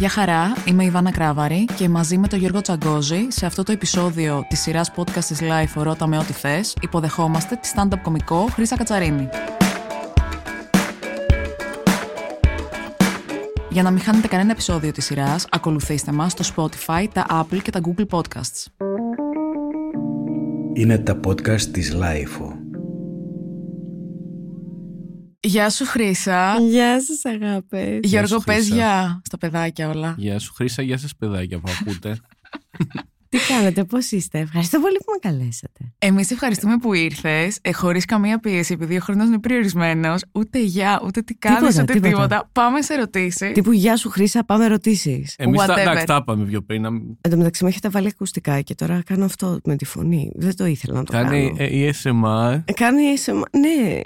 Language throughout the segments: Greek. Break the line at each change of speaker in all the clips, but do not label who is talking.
Γεια χαρά, είμαι η Βάνα Κράβαρη και μαζί με τον Γιώργο Τσαγκόζη σε αυτό το επεισόδιο της σειράς podcast της Life «Ρώτα με ό,τι θες» υποδεχόμαστε τη stand-up κομικό Χρύσα Κατσαρίνη. Για να μην χάνετε κανένα επεισόδιο της σειράς, ακολουθήστε μας στο Spotify, τα Apple και τα Google Podcasts.
Είναι τα podcast της Lifeo.
Γεια σου Χρύσα.
Γεια σας αγάπες.
Γιώργο,
σου,
πες
Χρύσα.
γεια στα παιδάκια όλα.
Γεια σου Χρύσα, γεια σας παιδάκια που ακούτε.
Τι κάνετε, πώς είστε; Ευχαριστώ πολύ που με καλέσατε.
Εμείς ευχαριστούμε που ήρθες, ε, χωρίς καμία πίεση, επειδή ο χρόνος είναι περιορισμένος, ούτε γεια, ούτε τι κάνεις,
Τίποτα,
ούτε
τίποτα.
τίποτα. Πάμε σε ερωτήσεις.
Τύπου γεια σου Χρύσα, πάμε ερωτήσεις.
Εμείς τα,
Whatever.
εντάξει, τα είπαμε πιο πριν. να-
Εν τω μεταξύ με έχετε βάλει ακουστικά και τώρα κάνω αυτό με τη φωνή. Δεν το ήθελα να το
Κάνει
κάνω.
ε, ASMR.
Ε, Κάνει ASMR. Ναι.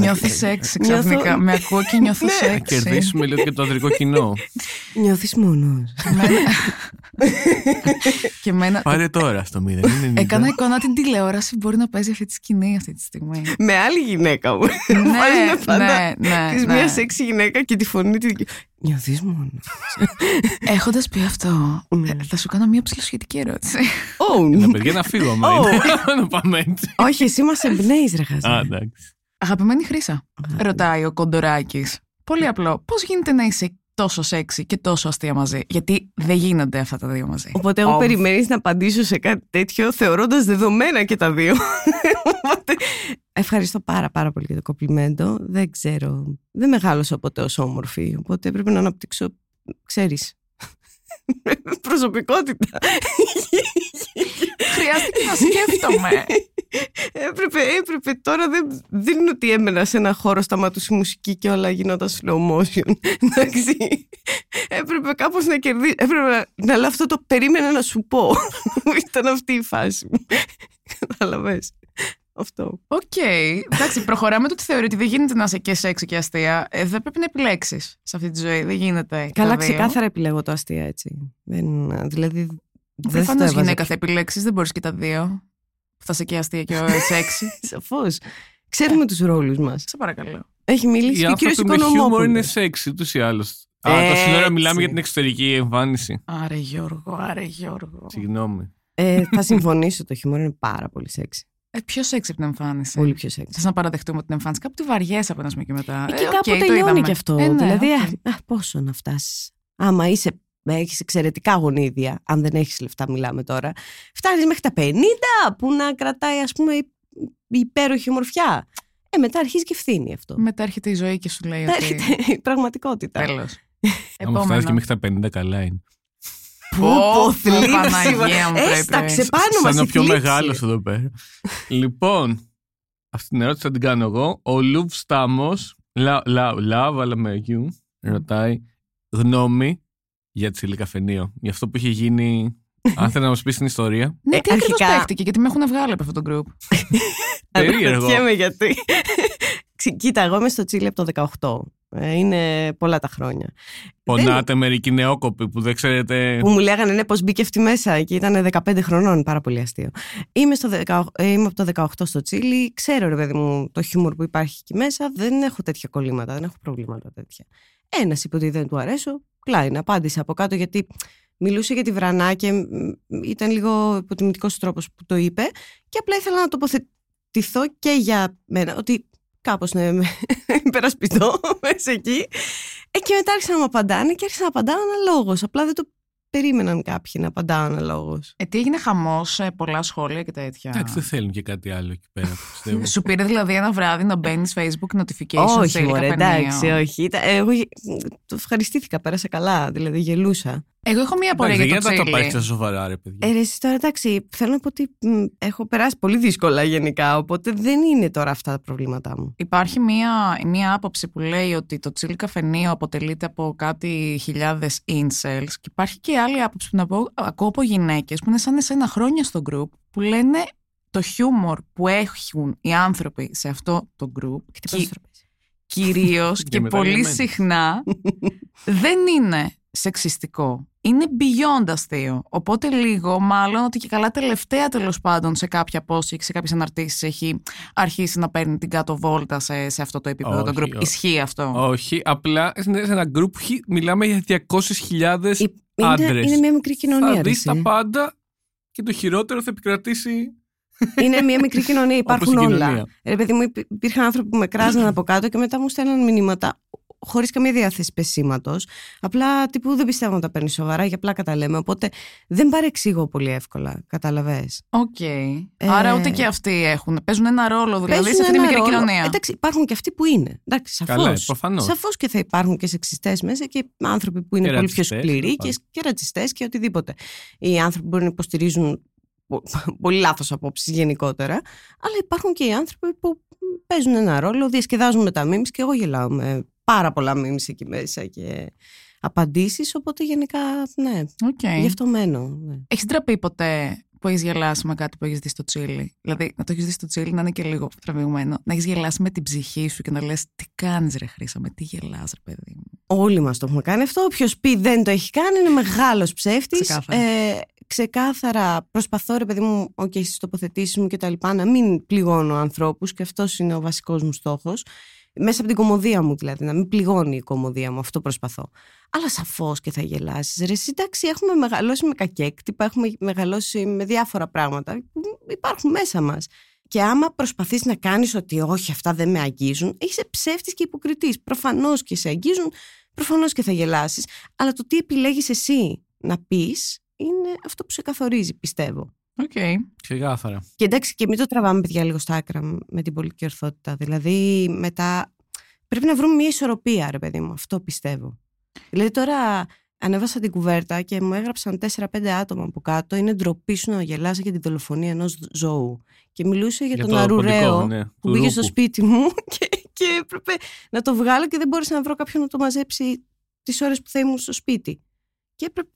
Νιώθεις σεξ
Νιώθω-
ξαφνικά. Με ακούω και νιώθω
Ναι.
Να
σεξ.
κερδίσουμε λίγο και το ανδρικό κοινό.
Νιώθεις μόνος.
και εμένα...
Πάρε τώρα στο 0.
Έκανα εικόνα την τηλεόραση μπορεί να παίζει αυτή τη σκηνή αυτή τη στιγμή.
με άλλη γυναίκα μου.
ναι,
Βάζουνε πάντα
ναι, ναι,
Της
ναι.
μιας σεξι γυναίκα και τη φωνή της. Νιώθεις μόνος.
Έχοντας πει αυτό,
Ναι.
ε, θα σου κάνω μια ψηλοσχετική ερώτηση.
Oh.
Να παιδιά να φύγω άμα
Oh.
είναι. Να πάμε έτσι.
Όχι, εσύ μας εμπνέεις ρε χαζά.
Α, εντάξει.
Αγαπημένη Χρύσα, ρωτάει ο Κοντοράκης. Πολύ απλό. Πώς γίνεται να είσαι τόσο σεξι και τόσο αστεία μαζί, Γιατί δεν γίνονται αυτά τα δύο μαζί.
Οπότε εγώ
Οβ.
περιμένεις να απαντήσω σε κάτι τέτοιο θεωρώντας δεδομένα και τα δύο. Οπότε, ευχαριστώ πάρα πάρα πολύ για το κομπλιμέντο. Δεν ξέρω, δεν μεγάλωσα ποτέ ως όμορφη, οπότε έπρεπε να αναπτύξω, ξέρεις, προσωπικότητα.
Χρειάστηκε να σκέφτομαι.
έπρεπε, έπρεπε, τώρα δεν, δεν είναι ότι έμενα σε ένα χώρο, σταματούσε η μουσική και όλα γινόταν slow motion. Εντάξει. Έπρεπε κάπως να κερδίσει, έπρεπε να, να λέω αυτό το περίμενα να σου πω. Ήταν αυτή η φάση μου. Κατάλαβες. Αυτό.
Οκ. Εντάξει, προχωράμε το ότι θεωρεί ότι δεν γίνεται να είσαι και σεξι και αστεία. Ε, δεν πρέπει να επιλέξεις σε αυτή τη ζωή. Δεν γίνεται.
Καλά,
τα δύο.
ξεκάθαρα επιλέγω το αστεία έτσι. Δεν, δηλαδή. Δεν θα το
Προφανώ
έβαζα
γυναίκα θα επιλέξεις, δεν μπορείς και τα δύο. Θα είσαι και αστεία και σεξι.
Σαφώς. Ξέρουμε τους ρόλους μας.
Σε παρακαλώ.
Έχει μιλήσει
Οι
και ο κύριος
άνθρωποι με χιούμορ είναι
Οικονομόπουλος.
σεξ ούτως ή άλλως. Α,
Έτσι.
τόση ώρα μιλάμε για την εξωτερική εμφάνιση.
Άρε Γιώργο, άρε Γιώργο.
Συγγνώμη.
Ε, θα συμφωνήσω, το χιούμορ είναι πάρα πολύ σεξι.
Ε, πιο σεξι από την εμφάνιση.
Πολύ πιο σεξι.
Θες να παραδεχτούμε την εμφάνιση. Κάπου τη βαριέσαι από ένα σημείο και μετά.
Εκεί
Ε, οκ,
κάπου
το
τελειώνει
είδαμε.
και αυτό.
Ε, ναι,
δηλαδή,
οκ.
α, α, πόσο να φτάσεις. Άμα είσαι, έχεις εξαιρετικά γονίδια, αν δεν έχεις λεφτά μιλάμε τώρα, φτάνεις μέχρι τα 50 που να κρατάει ας πούμε η η υπέροχη ομορφιά. Ε, μετά αρχίζει και ευθύνη αυτό.
Μετά έρχεται η ζωή και σου λέει
Μετά
ότι.
έρχεται η πραγματικότητα.
Τέλος.
Αν φτάσεις και μέχρι τα 50, καλά είναι.
Πω, πω, θλίψη.
Παναγία μου, πρέπει.
Έσταξε πάνω μας
Σαν
η
ο πιο
θλίψη.
μεγάλος εδώ πέρα. λοιπόν, αυτή την ερώτηση θα την κάνω εγώ. Ο Λουβ Στάμος, λαβ, αλλά με γιου, ρωτάει γνώμη για τη καφενείο. Για αυτό που είχε γίνει. Αν θέλει να μας πεις την ιστορία.
Ναι,
Ε,
τι ακριβώς
αρχικά-
παίχτηκε, γιατί με έχουν βγάλει από αυτό το group.
Περίεργο.
Αναρωτιέμαι γιατί. Ξε- Κοίτα, εγώ είμαι στο Τσίλι από το 18. Ε, Είναι πολλά τα χρόνια.
Πονάτε μερικοί νεόκοποι που δεν ξέρετε.
Που μου λέγανε ναι, πώς μπήκε αυτή μέσα και ήταν 15 χρονών. Πάρα πολύ αστείο. Είμαι, στο 18, ε, είμαι από το 18 στο Τσίλι. Ξέρω, ρε παιδί μου, το χιούμορ που υπάρχει εκεί μέσα. Δεν έχω τέτοια κολλήματα, δεν έχω προβλήματα τέτοια. Ένας είπε ότι δεν του αρέσω. Κλάιν, απάντησε από κάτω γιατί μιλούσε για τη βρανά και μ, ήταν λίγο υποτιμητικός τρόπος που το είπε. Και απλά ήθελα να τοποθετηθώ και για μένα. Ότι κάπως ναι, με υπερασπιστώ μέσα εκεί. Ε, και μετά άρχισαν να μου απαντάνε και άρχισαν να απαντάω αναλόγως. Απλά δεν το περίμεναν κάποιοι να απαντάω αναλόγως.
Ε, τι έγινε χαμός σε πολλά σχόλια και τέτοια;
Εντάξει, δεν θέλουν και κάτι άλλο εκεί πέρα, πιστεύω.
Σου πήρε δηλαδή ένα βράδυ να μπαίνεις Facebook notification
όχι,
σε
μωρέ,
καφενείο.
εντάξει, όχι. Ήταν- εγώ γε- το ευχαριστήθηκα, πέρασα καλά. Δηλαδή, γελούσα.
Εγώ έχω μία απορία
Εντάξει,
για
γιατί
το
να το πάρει
τσίλι.
τόσο σοβαρά, ρε παιδιά;
Ε, ρε, εσύ τώρα εντάξει, θέλω να πω ότι μ, έχω περάσει πολύ δύσκολα γενικά. Οπότε δεν είναι τώρα αυτά τα προβλήματά μου.
Υπάρχει μία, μία άποψη που λέει ότι το τσίλι καφενείο αποτελείται από κάτι χιλιάδες incels και υπάρχει και άλλη άποψη που να πω, ακούω από γυναίκες που είναι σαν εσένα χρόνια στο group που λένε το χιούμορ που έχουν οι άνθρωποι σε αυτό το group
Χτυπάς
κυ-
το τραπέζι.
κυρίως
Και
και πολύ
μεταλλιωμένοι.
συχνά δεν είναι σεξιστικό. Είναι beyond αστείο. Οπότε λίγο, μάλλον ότι και καλά τελευταία τέλος πάντων σε κάποια post και σε κάποιες αναρτήσεις έχει αρχίσει να παίρνει την κάτω βόλτα σε, σε αυτό το επίπεδο. το
Όχι,
group.
όχι.
Ισχύει αυτό;
Όχι, απλά σε ένα group χι- μιλάμε για 200.000
Είναι,
άντρες.
είναι μια μικρή κοινωνία.
Θα
ρε,
δεις
εσύ.
τα πάντα και το χειρότερο θα επικρατήσει
Είναι μια μικρή κοινωνία, υπάρχουν
όπως η
όλα.
κοινωνία.
Ρε παιδί μου, υπή- υπήρχαν άνθρωποι που με κράζαν από κάτω και μετά μου στέλναν μηνύματα χωρίς καμία διάθεση πεσίματος. Απλά τύπου δεν πιστεύω να τα παίρνεις σοβαρά, για απλά τα λέμε. Οπότε δεν παρεξηγώ πολύ εύκολα. Κατάλαβες.
Οκ.
Ε,
Άρα ούτε και αυτοί έχουν. Παίζουν ένα ρόλο δηλαδή σε αυτή τη
ένα
μικρή
ρόλο.
κοινωνία.
Εντάξει, υπάρχουν και αυτοί που είναι. Εντάξει, σαφώς.
Καλά, προφανώς.
Σαφώς και θα υπάρχουν και σεξιστές μέσα και άνθρωποι που είναι
Και
πολύ πιο
ρατσιστές,
σκληροί
τέλος
και,
πάντων.
και ρατσιστές και οτιδήποτε. Οι άνθρωποι μπορεί να υποστηρίζουν πο- πολύ λάθος απόψεις γενικότερα. Αλλά υπάρχουν και οι άνθρωποι που παίζουν ένα ρόλο, διασκεδάζουν με τα memes και εγώ γελάω με πάρα πολλά memes εκεί μέσα και απαντήσεις. Οπότε γενικά, ναι,
Οκ.
γι' αυτό μένω. Ναι.
Έχεις ντραπεί ποτέ που έχεις γελάσει με κάτι που έχεις δει στο τσίλι; Δηλαδή, να το έχεις δει στο τσίλι να είναι και λίγο τραβηγμένο. Να έχεις γελάσει με την ψυχή σου και να λες: Τι κάνεις, ρε Χρύσα, με τι γελάς, ρε παιδί μου.
Όλοι μας το έχουμε κάνει αυτό. Όποιος πει δεν το έχει κάνει είναι μεγάλος ψεύτης.
Ξεκάθαρα.
Ε, ξεκάθαρα προσπαθώ ρε παιδί μου και στις τοποθετήσεις μου και τα λοιπά να μην πληγώνω ανθρώπους και αυτός είναι ο βασικός μου στόχος. Μέσα από την κομμωδία μου δηλαδή, να μην πληγώνει η κομμωδία μου, αυτό προσπαθώ. Αλλά σαφώς και θα γελάσεις. Ρε, εσύ, εντάξει, έχουμε μεγαλώσει με κακέκτυπα, έχουμε μεγαλώσει με διάφορα πράγματα που υπάρχουν μέσα μας. Και άμα προσπαθείς να κάνεις ότι όχι αυτά δεν με αγγίζουν, είσαι ψεύτης και υποκριτής. Προφανώς και σε αγγίζουν, προφανώς και θα γελάσεις. Αλλά το τι επιλέγεις εσύ να πεις είναι αυτό που σε καθορίζει, πιστεύω.
Οκ.
ξεκάθαρα.
Και εντάξει, και μην το τραβάμε, παιδιά, λίγο στα άκρα με την πολιτική ορθότητα. Δηλαδή, μετά πρέπει να βρούμε μια ισορροπία, ρε παιδί μου. Αυτό πιστεύω. Δηλαδή, τώρα ανέβασα την κουβέρτα και μου έγραψαν 4-5 άτομα από κάτω. Είναι ντροπή σου να γελάσει για την δολοφονία ενός ζώου. Και μιλούσε για, τον
το
Αρουραίο
ποντικό, ναι,
που
του
πήγε στο
Ρούπου.
σπίτι μου και, και έπρεπε να το βγάλω και δεν μπόρεσα να βρω κάποιον να το μαζέψει τις ώρες που θα ήμουν στο σπίτι. Και έπρεπε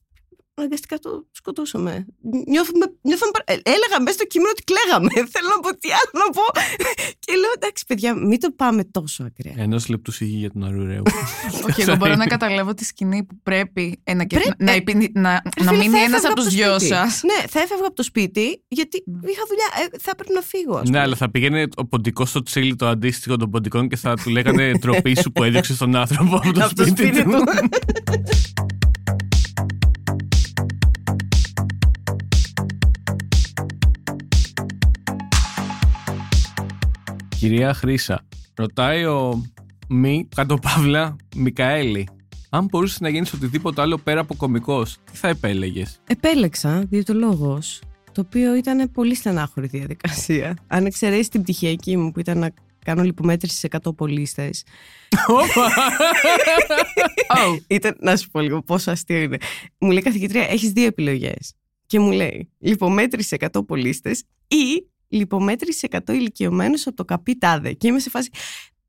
αναγκαστικά το σκοτώσαμε. Νιώθουμε, νιώθαμε, παρα- ε, έλεγα μέσα στο κείμενο ότι κλαίγαμε. Θέλω να πω τι άλλο να πω. Και λέω εντάξει, παιδιά, μην το πάμε τόσο ακραία.
Ενό λεπτού σιγή για τον Αρουραίο.
Όχι, εγώ μπορώ να καταλάβω τη σκηνή που πρέπει, ε, να,
Πρέπει-
να,
ε,
υπη- να,
Ρε
να
φίλε,
μείνει
θα
ένας
έφευγα
από τους
το
δυο
σπίτι.
σας.
Ναι, θα έφευγα από το σπίτι γιατί είχα δουλειά. ε, θα έπρεπε να φύγω, ας πούμε.
ναι, αλλά θα πήγαινε ο ποντικός στο τσίλι το αντίστοιχο των ποντικών και θα του λέγανε ντροπή σου που έδιωξες τον άνθρωπο από το
Από το
σπίτι
σπίτι
του. Κυρία Χρύσα, ρωτάει ο Μη κάτω παύλα Μικαέλη. Αν μπορούσες να γίνεις οτιδήποτε άλλο πέρα από κωμικός, τι θα επέλεγες;
Επέλεξα διαιτολόγος, το οποίο ήταν πολύ στενάχωρη διαδικασία. Αν εξαιρέσεις την πτυχιακή μου που ήταν να κάνω λιπομέτρηση σε 100 πολίστες. Ήταν, να σου πω λίγο πόσο αστείο είναι. Μου λέει η καθηγήτρια, έχεις δύο επιλογές. Και μου λέει, λιπομέτρηση σε 100 πολίστες ή λιπομέτρηση σε 100 ηλικιωμένους από το καπί τάδε. Και είμαι σε φάση,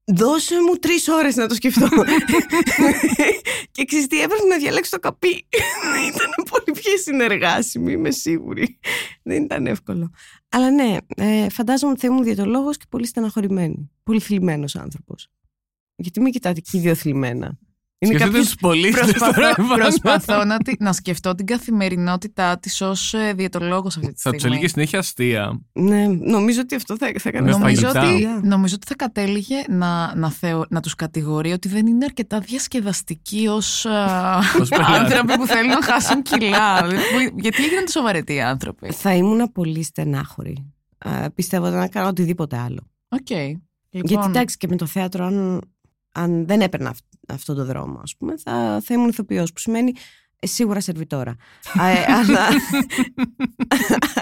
δώσε μου τρεις ώρες να το σκεφτώ. και ξέρεις τι, έπρεπε να διαλέξω το καπί. ήταν πολύ πιο συνεργάσιμη, είμαι σίγουρη. Δεν ήταν εύκολο. Αλλά ναι, ε, φαντάζομαι ότι θα ήμουν διαιτολόγος και πολύ στεναχωρημένη. Πολύ θλιμμένος άνθρωπος. Γιατί με κοιτάτε και οι δύο θλιμμένα. Είναι
Σκεφτείτε
κάποιος
τους πολίτες
Προσπαθώ,
τώρα.
προσπαθώ να, τη- να σκεφτώ την καθημερινότητά της ως διαιτολόγος αυτή τη
Θα τους
στιγμή.
έλεγε συνέχεια αστεία.
Ναι, νομίζω ότι αυτό θα, θα έκανε.
Με
Νομίζω
φαγητά.
ότι, νομίζω ότι θα κατέληγε να, να, θεω, να τους κατηγορεί ότι δεν είναι αρκετά διασκεδαστικοί ως, α,
Ως πελάτες.
άνθρωποι που θέλουν να χάσουν κιλά. Που- Γιατί έγιναν σοβαρετοί οι άνθρωποι;
Θα ήμουν πολύ στενάχωρη. Α, πιστεύω ότι να κάνω οτιδήποτε άλλο.
Οκ. Λοιπόν,
Γιατί εντάξει και με το θέατρο, αν, αν δεν έπαιρνα αυ- αυτόν τον δρόμο, ας πούμε, θα, θα ήμουν ηθοποιός, που σημαίνει ε, σίγουρα σερβιτόρα. Α, ε, αλλά,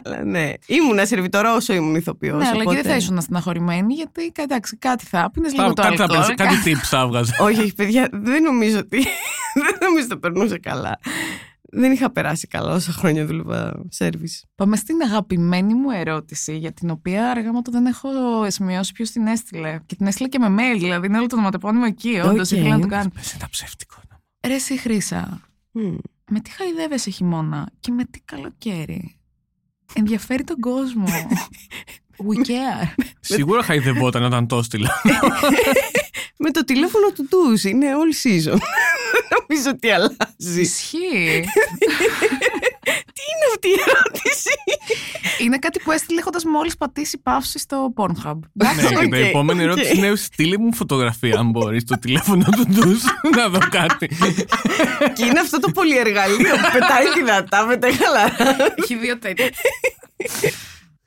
αλλά ναι, ήμουνα σερβιτόρα όσο ήμουν ηθοποιός.
ναι, αλλά και
οπότε-
δεν θα ήσουν στεναχωρημένοι, γιατί εντάξει, κάτι θα άπινε λίγο το
Κάτι θα
αλκοόλ.
πες, κάτι tips θα έβγαζε.
όχι, όχι, παιδιά, δεν νομίζω ότι. δεν νομίζω ότι το περνούσε καλά. Δεν είχα περάσει καλά όσα χρόνια δούλευα σέρβις.
Πάμε στην αγαπημένη μου ερώτηση, για την οποία αργά μου το δεν έχω σημειώσει ποιος την έστειλε. Και την έστειλε και με mail, δηλαδή είναι όλο το ονοματεπώνυμο εκεί. Όντως
Οκ.
ήθελα να το κάνω.
Πες ένα ψεύτικο.
Ρε, εσύ Χρύσα,
Μμ.
με τι χαϊδεύεσαι χειμώνα και με τι καλοκαίρι; Ενδιαφέρει τον κόσμο. We care.
Σίγουρα χαϊδευόταν όταν το έστειλα.
Με το τηλέφωνο του ντους, είναι all season. Νομίζω ότι αλλάζει.
Ισχύει.
Τι είναι αυτή η ερώτηση;
είναι κάτι που έστειλε έχοντας μόλις πατήσει παύση στο Pornhub.
Ναι,
Εντάξει,
και
οκ,
η επόμενη ερώτηση
οκ.
είναι στείλε μου φωτογραφία αν μπορείς στο τηλέφωνο του ντους να δω κάτι.
Και είναι αυτό το πολυεργαλείο που πετάει δυνατά, πετάει χαλαρά.
Έχει δύο τέτοια.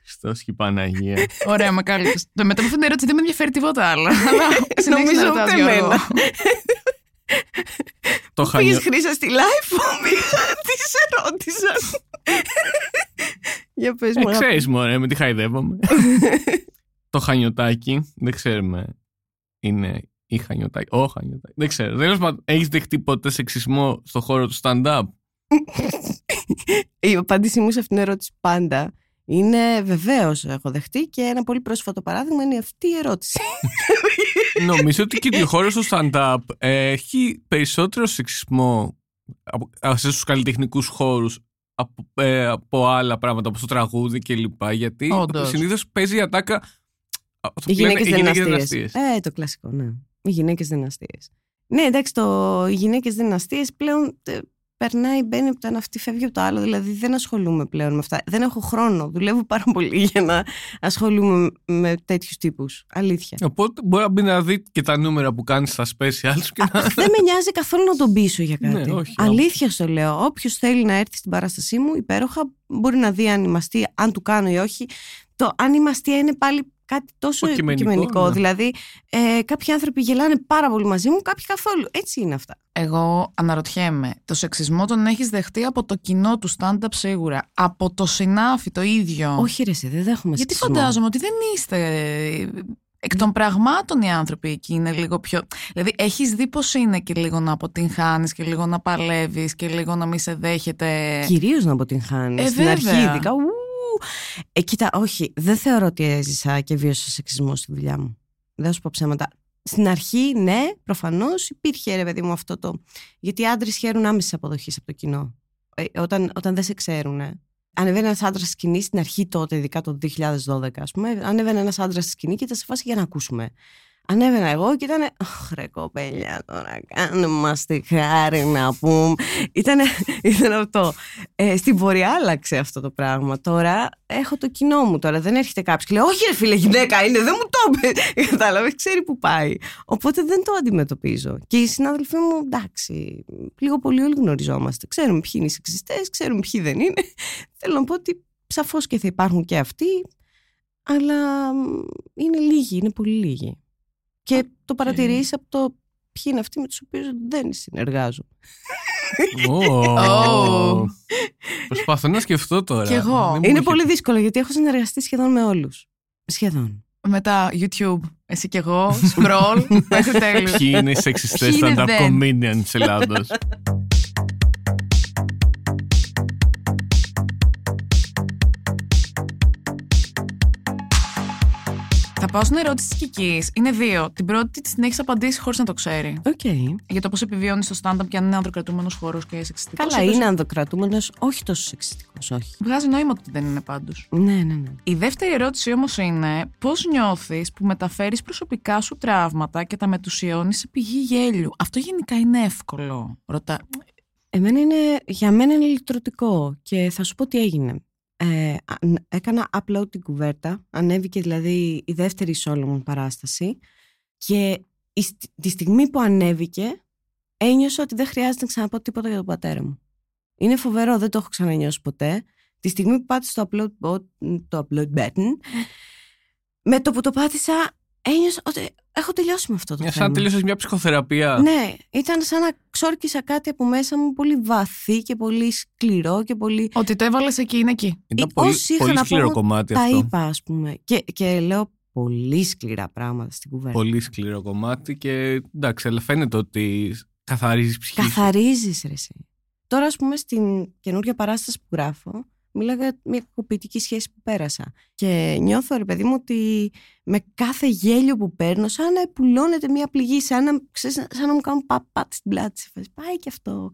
Χριστός και η Παναγία.
Ωραία, με κάλυψε. Το μετά από αυτήν την ερώτηση δεν με ενδιαφέρει τίποτα άλλο. Αλλά συνέχισε
Νομίζω
να ρωτάς,
ούτε
Γιώργο.
εμένα.
Το
Πήγες
χανιό...
χρήσα στη live τι σε ρώτησαν. Για πες
Ε,
μου. αγάπη.
ξέρεις μωρέ, με τι χαϊδεύομαι. το χανιωτάκι, δεν ξέρουμε, είναι ή χανιωτάκι. Ο χανιωτάκι. Δεν ξέρω. Τέλος πάντων, έχεις δεχτεί ποτέ σεξισμό στο χώρο του stand-up;
Η απάντησή μου σε αυτήν την ερώτηση πάντα είναι βεβαίως έχω δεχτεί και ένα πολύ πρόσφατο παράδειγμα είναι αυτή η ερώτηση.
Νομίζω ότι και ο χώρο του stand-up ε, έχει περισσότερο σεξισμό από, α, στους καλλιτεχνικούς χώρους από, ε, από άλλα πράγματα όπως το τραγούδι και λοιπά γιατί
Όντως.
συνήθως παίζει η ατάκα αυτό
Οι
που λένε,
γυναίκες δεν είναι
γυναίκες
αστείες.
αστείες.
Ε, το κλασικό, ναι. Οι γυναίκες δεν είναι αστείες. Ναι, εντάξει, το... οι γυναίκες δεν είναι αστείες πλέον ε, περνάει, μπαίνει από το ένα, αυτή φεύγει από το άλλο. Δηλαδή δεν ασχολούμαι πλέον με αυτά. Δεν έχω χρόνο. Δουλεύω πάρα πολύ για να ασχολούμαι με τέτοιους τύπους. Αλήθεια.
Οπότε μπορεί να μπει να δει και τα νούμερα που κάνεις στα specials και να...
δεν με νοιάζει καθόλου να τον πείσω για κάτι.
Ναι, όχι,
Αλήθεια στο λέω. Όποιος θέλει να έρθει στην παράστασή μου, υπέροχα, μπορεί να δει αν η μαστία, αν του κάνω ή όχι. Το αν η μαστία είναι πάλι κάτι τόσο
Υποκειμενικό,
υποκειμενικό.
ναι.
Δηλαδή, ε, κάποιοι άνθρωποι γελάνε πάρα πολύ μαζί μου, κάποιοι καθόλου. Έτσι είναι αυτά.
Εγώ αναρωτιέμαι, το σεξισμό τον έχεις δεχτεί από το κοινό του stand-up σίγουρα, από το συνάφι το ίδιο;
Όχι, ρε, εσύ, δεν δέχομαι
Γιατί
σεξισμό.
φαντάζομαι ότι δεν είστε εκ των πραγμάτων οι άνθρωποι εκεί είναι λίγο πιο... Δηλαδή έχεις δει πως είναι και λίγο να αποτυγχάνεις και λίγο να παλεύεις και λίγο να μην σε δέχεται...
Κυρίως να αποτυγχάνεις.
Ε,
Στην
βέβαια.
αρχή, ειδικά. Ου, ε, κοίτα, όχι, δεν θεωρώ ότι έζησα και βίωσα σεξισμό στη δουλειά μου. Δεν θα σου πω ψέματα. Στην αρχή, ναι, προφανώς υπήρχε ρε παιδί μου αυτό το. Γιατί οι άντρες χαίρουν άμεσης αποδοχής από το κοινό. Ε, όταν, όταν δεν σε ξέρουν. Ε. Ανεβαίνει ένας άντρας στη σκηνή στην αρχή τότε, ειδικά το 2012, ας πούμε. Ανέβαινε ένας άντρας στη σκηνή και ήταν σε φάση για να ακούσουμε. Ανέβαινα εγώ και ήταν. Ωχ, ρε κοπέλια, τώρα κάνε μα τη χάρη να πούμε. Ήτανε, ήταν αυτό. Ε, στην πορεία άλλαξε αυτό το πράγμα. Τώρα έχω το κοινό μου. Τώρα δεν έρχεται κάποιος και λέει: Όχι, ρε φίλε, γυναίκα είναι, δεν μου το είπε. Κατάλαβες, ξέρει που πάει. Οπότε δεν το αντιμετωπίζω. Και οι συνάδελφοί μου, εντάξει, λίγο πολύ όλοι γνωριζόμαστε. Ξέρουμε ποιοι είναι οι σεξιστές, ξέρουμε ποιοι δεν είναι. Θέλω να πω ότι σαφώς και θα υπάρχουν και αυτοί, αλλά μ, είναι λίγοι, είναι πολύ λίγοι. Και το παρατηρείς από το ποιοι είναι αυτοί με τους οποίους δεν συνεργάζομαι.
Ω. Προσπαθώ να σκεφτώ τώρα.
Κι εγώ.
Δεν μου
Είναι
είχε-
πολύ δύσκολο γιατί έχω συνεργαστεί σχεδόν με όλους. Σχεδόν.
Μετά YouTube, εσύ και εγώ, scroll, μέχρι τέλους.
Ποιοι είναι οι σεξιστές
Ποιοι είναι
stand-up
δεν;
comedians της Ελλάδος.
Θα πάω στην ερώτηση της Κικής. Είναι δύο. Την πρώτη την έχεις απαντήσει χωρίς να το ξέρει.
Οκ.
Για το πώς επιβιώνεις στο stand-up και αν είναι ανδροκρατούμενος χώρος και σεξιστικός.
Καλά, είναι ανδροκρατούμενος, όχι τόσο σεξιστικός, όχι.
Βγάζει νόημα ότι δεν είναι πάντως.
Ναι, ναι, ναι.
Η δεύτερη ερώτηση όμως είναι πώς νιώθεις που μεταφέρεις προσωπικά σου τραύματα και τα μετουσιώνεις σε πηγή γέλιου; Αυτό γενικά είναι εύκολο. Ρωτά.
Εμένα είναι, για μένα είναι λυτρωτικό και θα σου πω τι έγινε. Ε, αν- έκανα upload την κουβέρτα, ανέβηκε δηλαδή η δεύτερη solo μου παράσταση και η στι- τη στιγμή που ανέβηκε ένιωσα ότι δεν χρειάζεται να ξαναπώ τίποτα για τον πατέρα μου. Είναι φοβερό, δεν το έχω ξανανιώσει ποτέ. Τη στιγμή που πάτησα το upload, bot- το upload button, με το που το πάτησα ένιωσα ότι έχω τελειώσει με αυτό το
Μια
θέμα.
σαν τελείωσες μια ψυχοθεραπεία.
Ναι, ήταν σαν να ξόρκισα κάτι από μέσα μου πολύ βαθύ και πολύ σκληρό και πολύ.
Ότι το έβαλες εκεί, είναι εκεί.
Ήταν
Ε,
πολύ,
όσοι είχα
πολύ
να πω,
σκληρό κομμάτι
Τα
αυτό.
είπα, ας πούμε. Και, και λέω πολύ σκληρά πράγματα στην κουβέντα.
Πολύ σκληρό κομμάτι και εντάξει, αλλά φαίνεται ότι καθαρίζεις ψυχή σου.
Καθαρίζεις, ρε. εσύ. Τώρα, ας πούμε, στην καινούργια παράσταση που γράφω, μιλάω για μια κακοποιητική σχέση που πέρασα. Και νιώθω, ρε παιδί μου, ότι με κάθε γέλιο που παίρνω, σαν να επουλώνεται μια πληγή, σαν να, ξέρεις, σαν να μου κάνουν παπάτ στην πλάτη. σε φάση, Πάει και αυτό.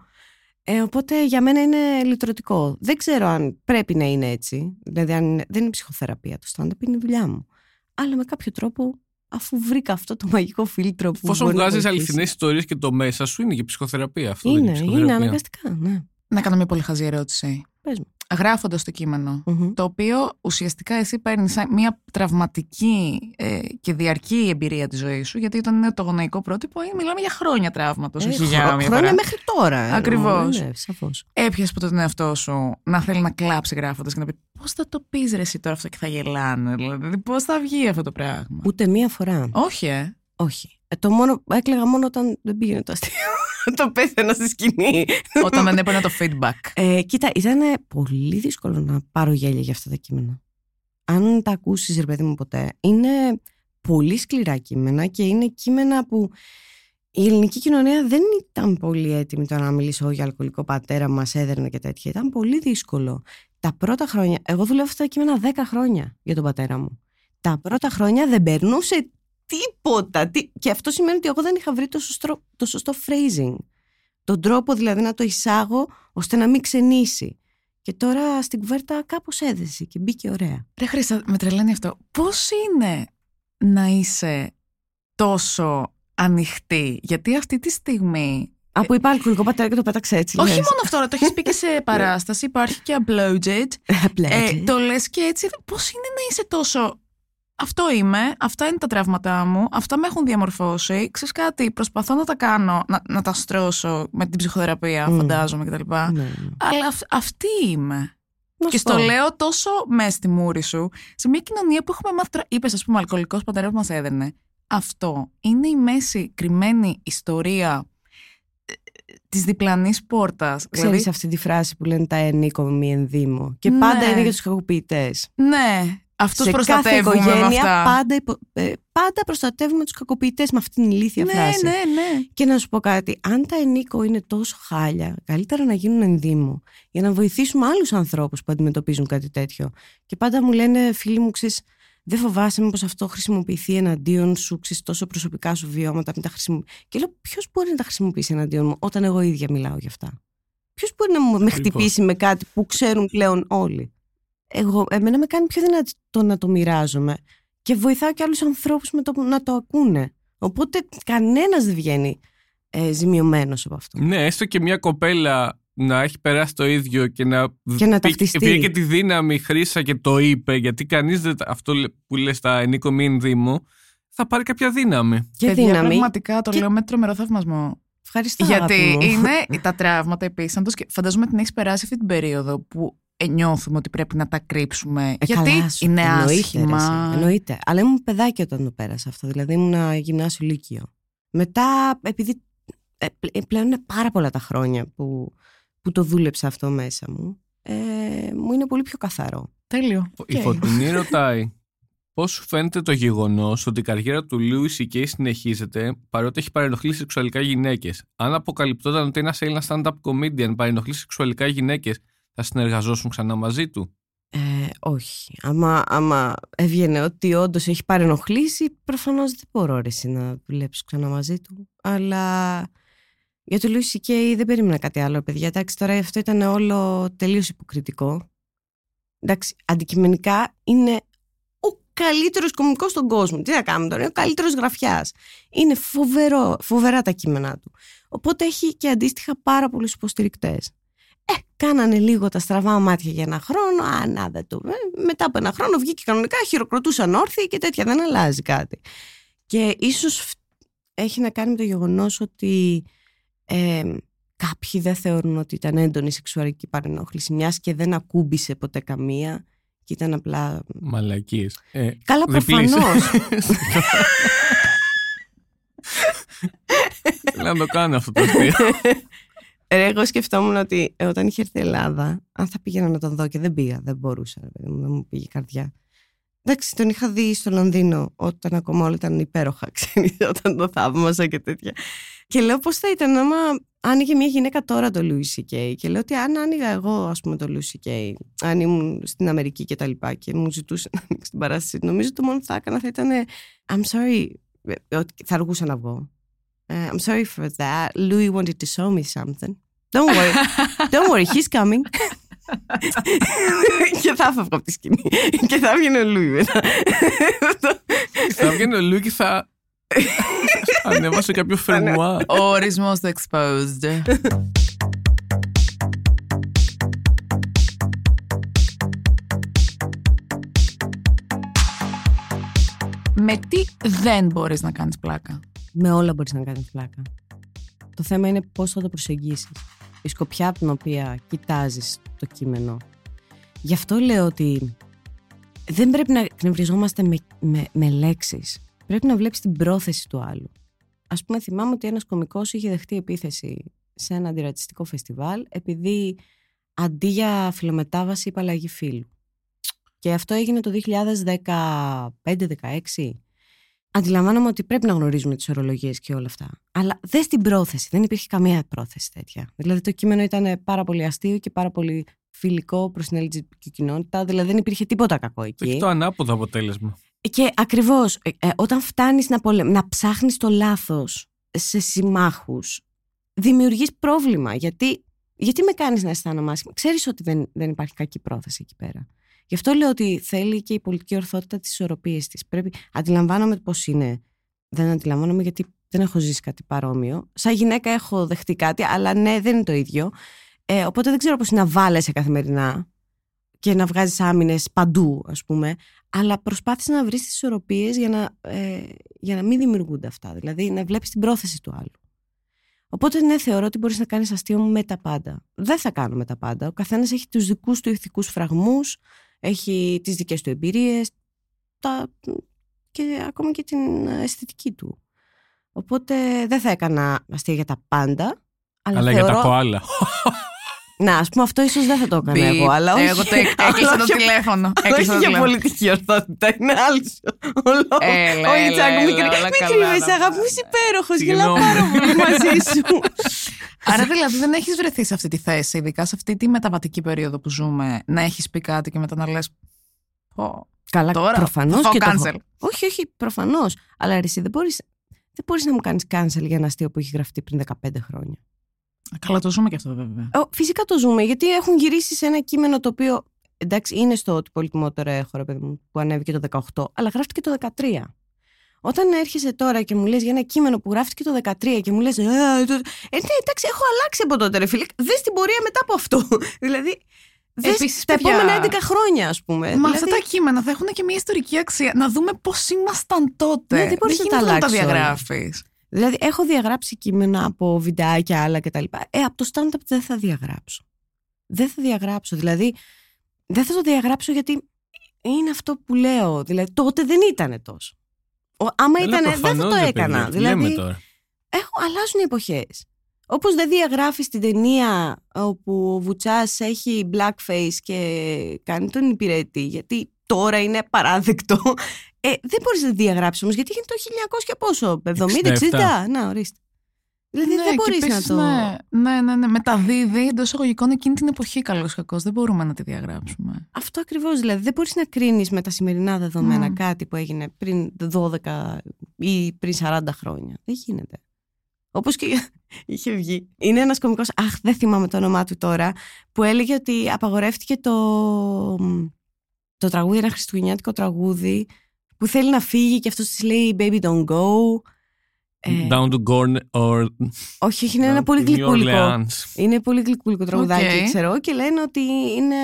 Ε, οπότε για μένα είναι λυτρωτικό. Δεν ξέρω αν πρέπει να είναι έτσι. Δηλαδή, αν είναι- δεν είναι ψυχοθεραπεία το stand-up, είναι η δουλειά μου. Αλλά με κάποιο τρόπο αφού βρήκα αυτό το μαγικό φίλτρο που.
Εφόσον
μπορεί να
βγάζεις
βοηθήσει.
αληθινές ιστορίες και το μέσα σου είναι και ψυχοθεραπεία αυτό. δεν
Είναι,
ψυχοθεραπεία.
είναι αναγκαστικά, ναι.
Να κάνω μια πολύ χαζή ερώτηση.
Πες μου.
Γράφοντας το κείμενο,
Μμμ.
το οποίο ουσιαστικά εσύ παίρνεις μια τραυματική ε, και διαρκή εμπειρία της ζωής σου, γιατί όταν είναι το γονεϊκό πρότυπο, ε, μιλάμε για χρόνια τραύματος,
Ε,
όχι για
χρο-
μια
χρόνια
φορά.
μέχρι τώρα.
Ακριβώς.
Ναι, ναι, σαφώς.
Έπιασες ποτέ τον εαυτό σου να θέλει να κλάψει γράφοντας και να πει Πώς θα το πεις ρε εσύ τώρα αυτό και θα γελάνε, δηλαδή, Πώς θα βγει αυτό το πράγμα;
Ούτε μία φορά.
Όχι, ε.
Όχι. Ε, το μόνο, έκλαιγα μόνο όταν δεν πήγαινε το αστείο. το πέθαινα στη σκηνή.
Όταν δεν έπαιρνα το feedback.
Ε, κοίτα, ήταν πολύ δύσκολο να πάρω γέλια για αυτά τα κείμενα. Αν τα ακούσεις, ρε παιδί μου, ποτέ, είναι πολύ σκληρά κείμενα και είναι κείμενα που η ελληνική κοινωνία δεν ήταν πολύ έτοιμη το να μιλήσω για αλκοολικό πατέρα, μας έδερνε και τέτοια. Ήταν πολύ δύσκολο. Τα πρώτα χρόνια, εγώ δουλεύω αυτά τα κείμενα 10 χρόνια για τον πατέρα μου. Τα πρώτα χρόνια δεν περνούσε τίποτα. Τι- Και αυτό σημαίνει ότι εγώ δεν είχα βρει το σωστό, το σωστό phrasing. Τον τρόπο δηλαδή να το εισάγω ώστε να μην ξενήσει. Και τώρα στην κουβέρτα κάπως έδεσε και μπήκε ωραία.
Ρε Χρυσά, με τρελαίνει αυτό. Πώς είναι να είσαι τόσο ανοιχτή, γιατί αυτή τη στιγμή.
Από είπα αλκοολικό πατέρα και το πέταξε έτσι.
Όχι
λες.
μόνο αυτό, αλλά το έχεις πει και σε παράσταση, υπάρχει και uploaded.
Απλά
Ε,
έτσι.
το λες και έτσι. Πώς είναι να είσαι τόσο. Αυτό είμαι, αυτά είναι τα τραύματά μου, αυτά με έχουν διαμορφώσει. Ξέρεις κάτι, προσπαθώ να τα κάνω, να, να τα στρώσω με την ψυχοθεραπεία,
Μμ.
φαντάζομαι κτλ.
Ναι, ναι.
Αλλά αυ- αυτή είμαι.
Να
Και
σου
στο
πω.
λέω τόσο με στη μούρη σου, σε μια κοινωνία που έχουμε μάθει. Είπες, ας πούμε, αλκοολικός πατέρα που μας έδαινε. Αυτό είναι η μέση κρυμμένη ιστορία της διπλανής πόρτας.
Ξέρεις αυτή τη φράση που λένε τα ενίκο μη ενδύμω. Και
Ναι.
πάντα είναι για τους κακοποιητές.
ναι, αυτούς
Σε κάθε
προστατεύουμε με
οικογένεια
αυτά.
πάντα, υπο- ε, πάντα προστατεύουμε τους κακοποιητές με αυτήν την ηλίθια
ναι,
φράση.
ναι, ναι.
Και να σου πω κάτι, αν τα ενίκο είναι τόσο χάλια, καλύτερα να γίνουν ενδύμο για να βοηθήσουμε άλλους ανθρώπους που αντιμετωπίζουν κάτι τέτοιο. Και πάντα μου λένε φίλοι μου, ξέρεις, δεν φοβάσαι μήπως αυτό χρησιμοποιηθεί εναντίον σου, ξέρεις τόσο προσωπικά σου βιώματα. Μην τα χρησιμο... Και λέω, ποιος μπορεί να τα χρησιμοποιήσει εναντίον μου όταν εγώ ίδια μιλάω γι' αυτά; Ποιος μπορεί να μου με χτυπήσει με κάτι που ξέρουν πλέον όλοι; Εγώ, εμένα με κάνει πιο δυνατή το να το μοιράζομαι και βοηθάω και άλλους ανθρώπους με το, να το ακούνε. Οπότε κανένας δεν βγαίνει ε, ζημιωμένος από αυτό.
Ναι, έστω και μια κοπέλα να έχει περάσει το ίδιο και να,
Και να
πει-
ταυτιστεί.
πήρε και τη δύναμη χρήσα και το είπε, γιατί κανείς δεν. τα- Αυτό που λες στα ενίκο μην δήμο, θα πάρει κάποια δύναμη.
Και
Παιδιά,
δύναμη.
Πραγματικά το
Και-
λέω με τρομερό θαυμασμό.
Ευχαριστώ.
Γιατί
αγάπη μου.
είναι τα τραύματα επίση. αν το σκε- Φαντάζομαι την έχεις περάσει αυτή την περίοδο που ε, νιώθουμε ότι πρέπει να τα κρύψουμε.
Ε,
γιατί
καλά σου,
είναι
εννοείται, ρε,
άσχημα.
εσύ, Εννοείται. Αλλά ήμουν παιδάκι όταν το πέρασα αυτό. Δηλαδή ήμουν γυμνάσιο λύκειο. Μετά, επειδή ε, πλε- ε, πλέον είναι πάρα πολλά τα χρόνια που, που το δούλεψα αυτό μέσα μου, ε, μου είναι πολύ πιο καθαρό.
Τέλειο.
Η
Οκ.
Φωτεινή ρωτάει πώς σου φαίνεται το γεγονός ότι η καριέρα του Louis C.K. συνεχίζεται παρότι έχει παρενοχλήσει σεξουαλικά γυναίκες; Αν αποκαλυπτόταν ότι ένας Έλληνας stand-up comedian παρενοχλεί σεξουαλικά γυναίκες, θα συνεργαζόσουν ξανά μαζί του;
Ε, όχι. Άμα, άμα έβγαινε ότι όντως έχει παρενοχλήσει, προφανώς δεν μπορώ ρε, εσύ, να δουλέψω ξανά μαζί του. Αλλά για το Λούι Σικέι δεν περίμενα κάτι άλλο, παιδιά. Εντάξει, τώρα αυτό ήταν όλο τελείως υποκριτικό. Εντάξει, αντικειμενικά είναι ο καλύτερος κωμικό στον κόσμο. Τι να κάνουμε τώρα, είναι ο καλύτερος γραφιάς. Είναι φοβερό, φοβερά τα κείμενά του. Οπότε έχει και αντίστοιχα πάρα πολλούς υποστηρικτές. Ε, κάνανε λίγο τα στραβά μάτια για ένα χρόνο. Α, να δεν το. Ε, μετά από ένα χρόνο βγήκε κανονικά, χειροκροτούσαν όρθιοι και τέτοια. Δεν αλλάζει κάτι. Και ίσως έχει να κάνει με το γεγονός ότι ε, κάποιοι δεν θεωρούν ότι ήταν έντονη σεξουαλική παρενόχληση, μιας και δεν ακούμπησε ποτέ καμία και ήταν απλά.
Μαλακίες. Ε,
Καλά,
διπλής.
προφανώς.
Θέλω να το κάνω αυτό το αστείο.
Ρε, εγώ σκεφτόμουν ότι ε, όταν είχε έρθει η Ελλάδα, αν θα πήγαινα να τον δω και δεν πήγα, δεν μπορούσα, ρε παιδί μου, δεν μου πήγε η καρδιά. Εντάξει, τον είχα δει στο Λονδίνο όταν ακόμα όλα ήταν υπέροχα, ξέρεις, όταν το θαύμασα και τέτοια. Και λέω πώς θα ήταν άμα άνοιγε μια γυναίκα τώρα το Louis C.K. Και λέω ότι αν άνοιγα εγώ, ας πούμε, το Louis C.K., αν ήμουν στην Αμερική και τα λοιπά και μου ζητούσε να ανοίξει την παράσταση, νομίζω το μόνο που θα έκανα θα ήταν I'm sorry, ε, ότι θα αργούσα να βγω. Ε, I'm sorry for that. Louis wanted to show me something. Don't worry. Don't worry, he's coming. και θα έφευγα από τη σκηνή. και θα έβγαινε ο Λούι μετά.
Θα βγαίνει ο Λου και θα. Ανέβασε κάποιο φρενουά.
Ο ορισμός του exposed. Με τι δεν μπορείς να κάνεις πλάκα;
Με όλα μπορείς να κάνεις πλάκα. Το θέμα είναι πώς θα το προσεγγίσεις. Η σκοπιά από την οποία κοιτάζεις το κείμενο. Γι' αυτό λέω ότι δεν πρέπει να εκνευριζόμαστε με, με, με λέξεις. Πρέπει να βλέπεις την πρόθεση του άλλου. Ας πούμε θυμάμαι ότι ένας κωμικός είχε δεχτεί επίθεση σε ένα αντιρατσιστικό φεστιβάλ επειδή αντί για φιλομετάβαση είπε αλλαγή φύλου. Και αυτό έγινε το 2015-16. Αντιλαμβάνομαι ότι πρέπει να γνωρίζουμε τις ορολογίες και όλα αυτά. Αλλά δεν στην πρόθεση. Δεν υπήρχε καμία πρόθεση τέτοια. Δηλαδή το κείμενο ήταν πάρα πολύ αστείο και πάρα πολύ φιλικό προς την LGBT κοινότητα. Δηλαδή δεν υπήρχε τίποτα κακό εκεί.
Έχει το ανάποδο αποτέλεσμα.
Και ακριβώς ε, όταν φτάνεις να, πολε... να ψάχνεις το λάθος σε συμμάχους δημιουργείς πρόβλημα γιατί, γιατί με κάνεις να αισθάνομαι άσχημα; Ξέρεις ότι δεν, δεν υπάρχει κακή πρόθεση εκεί πέρα. Γι' αυτό λέω ότι θέλει και η πολιτική ορθότητα τις ισορροπίες της. Πρέπει, αντιλαμβάνομαι πώς είναι. Δεν αντιλαμβάνομαι γιατί δεν έχω ζήσει κάτι παρόμοιο. Σαν γυναίκα έχω δεχτεί κάτι, αλλά ναι, δεν είναι το ίδιο. Ε, οπότε δεν ξέρω πώς είναι να βάλεσαι καθημερινά και να βγάζεις άμυνες παντού, ας πούμε. Αλλά προσπάθησε να βρεις τις ισορροπίες για να, ε, για να μην δημιουργούνται αυτά. Δηλαδή να βλέπεις την πρόθεση του άλλου. Οπότε ναι, θεωρώ ότι μπορείς να κάνεις αστείο με τα πάντα. Δεν θα κάνω με τα πάντα. Ο καθένας έχει τους δικούς του ηθικούς φραγμούς, έχει τις δικές του εμπειρίες τα... και ακόμα και την αισθητική του. Οπότε δεν θα έκανα αστεία για τα πάντα. Αλλά,
Αλλά
θεωρώ...
για τα κοάλα.
Να, ας πούμε, αυτό ίσως δεν θα το έκανα
Μπιπ.
εγώ. Αλλά όχι,
Εγώ το έκ- έκλεισα το
όχι-
τηλέφωνο.
όχι
Έκλεισα το
για
τηλέφωνο.
πολιτική ορθότητα. Είναι άλλο. Όλο.
Έλα,
Όχι,
έλα,
Τσάκο, μην
έλα,
κρυ-
όλα
μην
καλά
κρύβεσαι,
τα
αγάπη μου, είσαι υπέροχος. Γελάω
Συγγνώμη.
πάρα πολύ μαζί σου.
Άρα δηλαδή δεν έχεις βρεθεί σε αυτή τη θέση, ειδικά σε αυτή τη μεταβατική περίοδο που ζούμε, να έχεις πει κάτι και μετά να λες «Πω,
Καλά,
Τώρα
προφανώς
θα φάω
και το έχω.
cancel.
Όχι, όχι, προφανώς. Αλλά ρε, εσύ δεν μπορείς δεν μπορείς να μου κάνεις cancel για ένα αστείο που έχει γραφτεί πριν 15 χρόνια.
Καλά το ζούμε και αυτό βέβαια.
Ε, Φυσικά το ζούμε, γιατί έχουν γυρίσει σε ένα κείμενο το οποίο. Εντάξει, είναι στο ότι πολύτιμο τώρα έχω, ρε παιδί μου, που ανέβηκε το 18, αλλά γράφτηκε το 13. Όταν έρχεσαι τώρα και μου λες για ένα κείμενο που γράφτηκε το 13 και μου λες Ε, το- ε, ναι, εντάξει, έχω αλλάξει από τότε, ρε φίλε. Δες την πορεία μετά από αυτό. δηλαδή. Δες
Επίσης,
τα
παιδιά,
επόμενα 11 χρόνια, ας πούμε.
Μα
δηλαδή,
αυτά τα κείμενα θα έχουν και μια ιστορική αξία. Να δούμε πώς ήμασταν τότε.
Ναι, δεν μπορείς να τα
γίνεται να τα
αλλάξεις όλα.
διαγράφεις.
Δηλαδή, έχω διαγράψει κείμενα από βιντεάκια άλλα κτλ. Ε, από το stand-up δεν θα διαγράψω. Δεν θα διαγράψω. Δηλαδή, δεν θα το διαγράψω γιατί είναι αυτό που λέω. Δηλαδή, τότε δεν ήταν τόσο. Ο, άμα
Έλα,
ήταν, δεν θα
προφανώς,
το
ρε
έκανα.
παιδιά, τι λέμε
δηλαδή,
τώρα;
έχω, αλλάζουν οι εποχές. Όπως δεν διαγράφεις την ταινία όπου ο Βουτσάς έχει blackface και κάνει τον υπηρέτη, γιατί τώρα είναι παράδεκτο. Ε, δεν μπορείς να τη διαγράψεις όμως, γιατί είναι το 1900 και πόσο, 70-60.
67.
Να, ορίστε. Δηλαδή
Ναι,
δεν
και
μπορείς να
επίσης,
το.
Ναι, ναι, ναι, ναι. Μεταδίδει εντός εισαγωγικών εκείνη την εποχή καλός κακός. Δεν μπορούμε να τη διαγράψουμε.
Αυτό ακριβώς. Δηλαδή δεν μπορείς να κρίνεις με τα σημερινά δεδομένα
Μμ.
κάτι που έγινε πριν 12 ή πριν 40 χρόνια. Δεν γίνεται. Όπως και είχε βγει. Είναι ένας κωμικός, αχ, δεν θυμάμαι το όνομά του τώρα, που έλεγε ότι απαγορεύτηκε το, το τραγούδι, ένα χριστουγεννιάτικο τραγούδι, που θέλει να φύγει και αυτός της λέει Baby don't go. Ε,
Down to Gorn or
όχι, όχι, είναι ένα
down
πολύ
to New
γλυκούλικο.
Orleans.
Είναι πολύ γλυκούλικο τραγουδάκι,
Οκ.
ξέρω, και λένε ότι είναι